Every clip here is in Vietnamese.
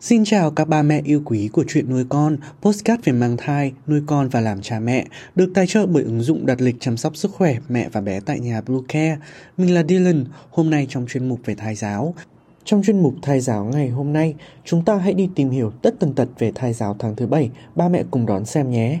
Xin chào các ba mẹ yêu quý của chuyện nuôi con, postcard về mang thai, nuôi con và làm cha mẹ, được tài trợ bởi ứng dụng đặt lịch chăm sóc sức khỏe mẹ và bé tại nhà Blue Care. Mình là Dylan, hôm nay trong chuyên mục về thai giáo. Trong chuyên mục thai giáo ngày hôm nay, chúng ta hãy đi tìm hiểu tất tần tật về thai giáo tháng thứ bảy, ba mẹ cùng đón xem nhé.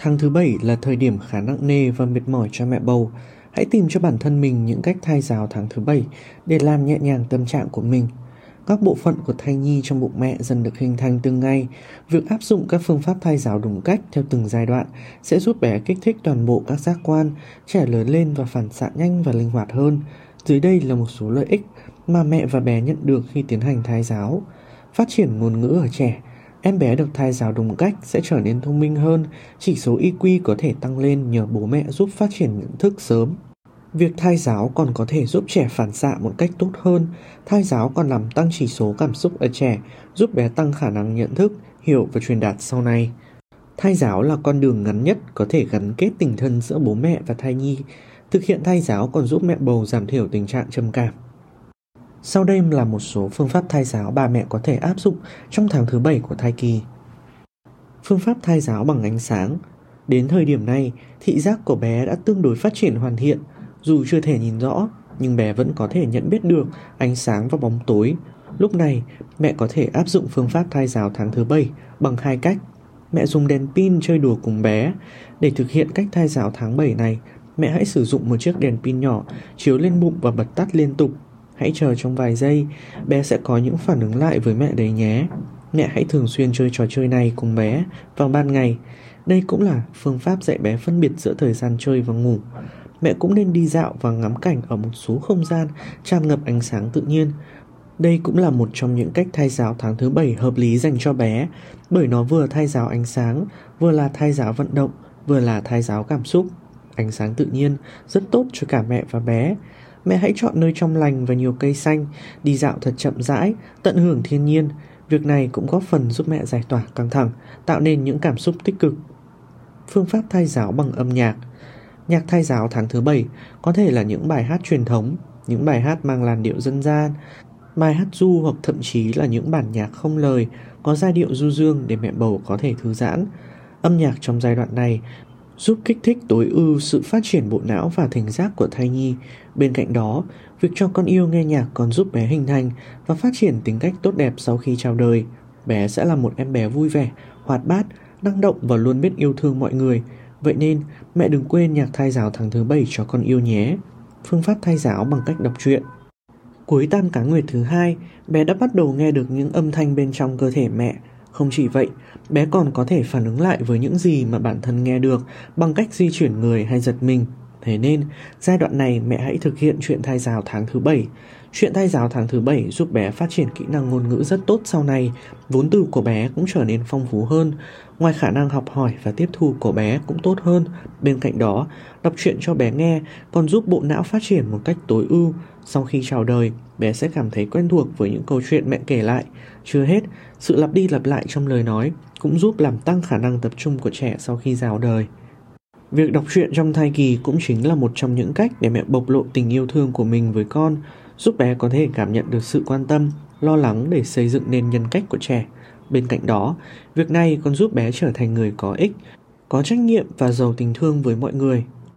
Tháng thứ bảy là thời điểm khá nặng nề và mệt mỏi cho mẹ bầu. Hãy tìm cho bản thân mình những cách thai giáo tháng thứ bảy để làm nhẹ nhàng tâm trạng của mình. Các bộ phận của thai nhi trong bụng mẹ dần được hình thành từng ngày. Việc áp dụng các phương pháp thai giáo đúng cách theo từng giai đoạn sẽ giúp bé kích thích toàn bộ các giác quan, trẻ lớn lên và phản xạ nhanh và linh hoạt hơn. Dưới đây là một số lợi ích mà mẹ và bé nhận được khi tiến hành thai giáo. Phát triển ngôn ngữ ở trẻ Em bé được thai giáo đúng cách sẽ trở nên thông minh hơn, chỉ số IQ có thể tăng lên nhờ bố mẹ giúp phát triển nhận thức sớm. Việc thai giáo còn có thể giúp trẻ phản xạ một cách tốt hơn. Thai giáo còn làm tăng chỉ số cảm xúc ở trẻ, giúp bé tăng khả năng nhận thức, hiểu và truyền đạt sau này. Thai giáo là con đường ngắn nhất có thể gắn kết tình thân giữa bố mẹ và thai nhi. Thực hiện thai giáo còn giúp mẹ bầu giảm thiểu tình trạng trầm cảm. Sau đây là một số phương pháp thai giáo bà mẹ có thể áp dụng trong tháng thứ bảy của thai kỳ. Phương pháp thai giáo bằng ánh sáng. Đến thời điểm này, thị giác của bé đã tương đối phát triển hoàn thiện, dù chưa thể nhìn rõ, nhưng bé vẫn có thể nhận biết được ánh sáng và bóng tối. Lúc này, mẹ có thể áp dụng phương pháp thai giáo tháng thứ bảy bằng hai cách. Mẹ dùng đèn pin chơi đùa cùng bé. Để thực hiện cách thai giáo tháng 7 này, mẹ hãy sử dụng một chiếc đèn pin nhỏ chiếu lên bụng và bật tắt liên tục Hãy chờ trong vài giây, bé sẽ có những phản ứng lại với mẹ đấy nhé. Mẹ hãy thường xuyên chơi trò chơi này cùng bé vào ban ngày. Đây cũng là phương pháp dạy bé phân biệt giữa thời gian chơi và ngủ. Mẹ cũng nên đi dạo và ngắm cảnh ở một số không gian tràn ngập ánh sáng tự nhiên. Đây cũng là một trong những cách thai giáo tháng thứ bảy hợp lý dành cho bé, bởi nó vừa thai giáo ánh sáng, vừa là thai giáo vận động, vừa là thai giáo cảm xúc. Ánh sáng tự nhiên rất tốt cho cả mẹ và bé. Mẹ hãy chọn nơi trong lành và nhiều cây xanh, đi dạo thật chậm rãi, tận hưởng thiên nhiên. Việc này cũng góp phần giúp mẹ giải tỏa căng thẳng, tạo nên những cảm xúc tích cực. Phương pháp thai giáo bằng âm nhạc Nhạc thai giáo tháng thứ bảy có thể là những bài hát truyền thống, những bài hát mang làn điệu dân gian, bài hát du hoặc thậm chí là những bản nhạc không lời có giai điệu du dương để mẹ bầu có thể thư giãn. Âm nhạc trong giai đoạn này giúp kích thích tối ưu sự phát triển bộ não và thính giác của thai nhi. Bên cạnh đó, việc cho con yêu nghe nhạc còn giúp bé hình thành và phát triển tính cách tốt đẹp sau khi chào đời. Bé sẽ là một em bé vui vẻ, hoạt bát, năng động và luôn biết yêu thương mọi người. Vậy nên, mẹ đừng quên nhạc thai giáo tháng thứ bảy cho con yêu nhé. Phương pháp thai giáo bằng cách đọc truyện. Cuối tam cá nguyệt thứ hai, bé đã bắt đầu nghe được những âm thanh bên trong cơ thể mẹ không chỉ vậy, bé còn có thể phản ứng lại với những gì mà bản thân nghe được bằng cách di chuyển người hay giật mình. Thế nên, giai đoạn này mẹ hãy thực hiện chuyện thai giáo tháng thứ 7. Chuyện thai giáo tháng thứ 7 giúp bé phát triển kỹ năng ngôn ngữ rất tốt sau này, vốn từ của bé cũng trở nên phong phú hơn. Ngoài khả năng học hỏi và tiếp thu của bé cũng tốt hơn, bên cạnh đó, đọc truyện cho bé nghe còn giúp bộ não phát triển một cách tối ưu. Sau khi chào đời, bé sẽ cảm thấy quen thuộc với những câu chuyện mẹ kể lại. Chưa hết, sự lặp đi lặp lại trong lời nói cũng giúp làm tăng khả năng tập trung của trẻ sau khi rào đời. Việc đọc truyện trong thai kỳ cũng chính là một trong những cách để mẹ bộc lộ tình yêu thương của mình với con, giúp bé có thể cảm nhận được sự quan tâm, lo lắng để xây dựng nên nhân cách của trẻ. Bên cạnh đó, việc này còn giúp bé trở thành người có ích, có trách nhiệm và giàu tình thương với mọi người.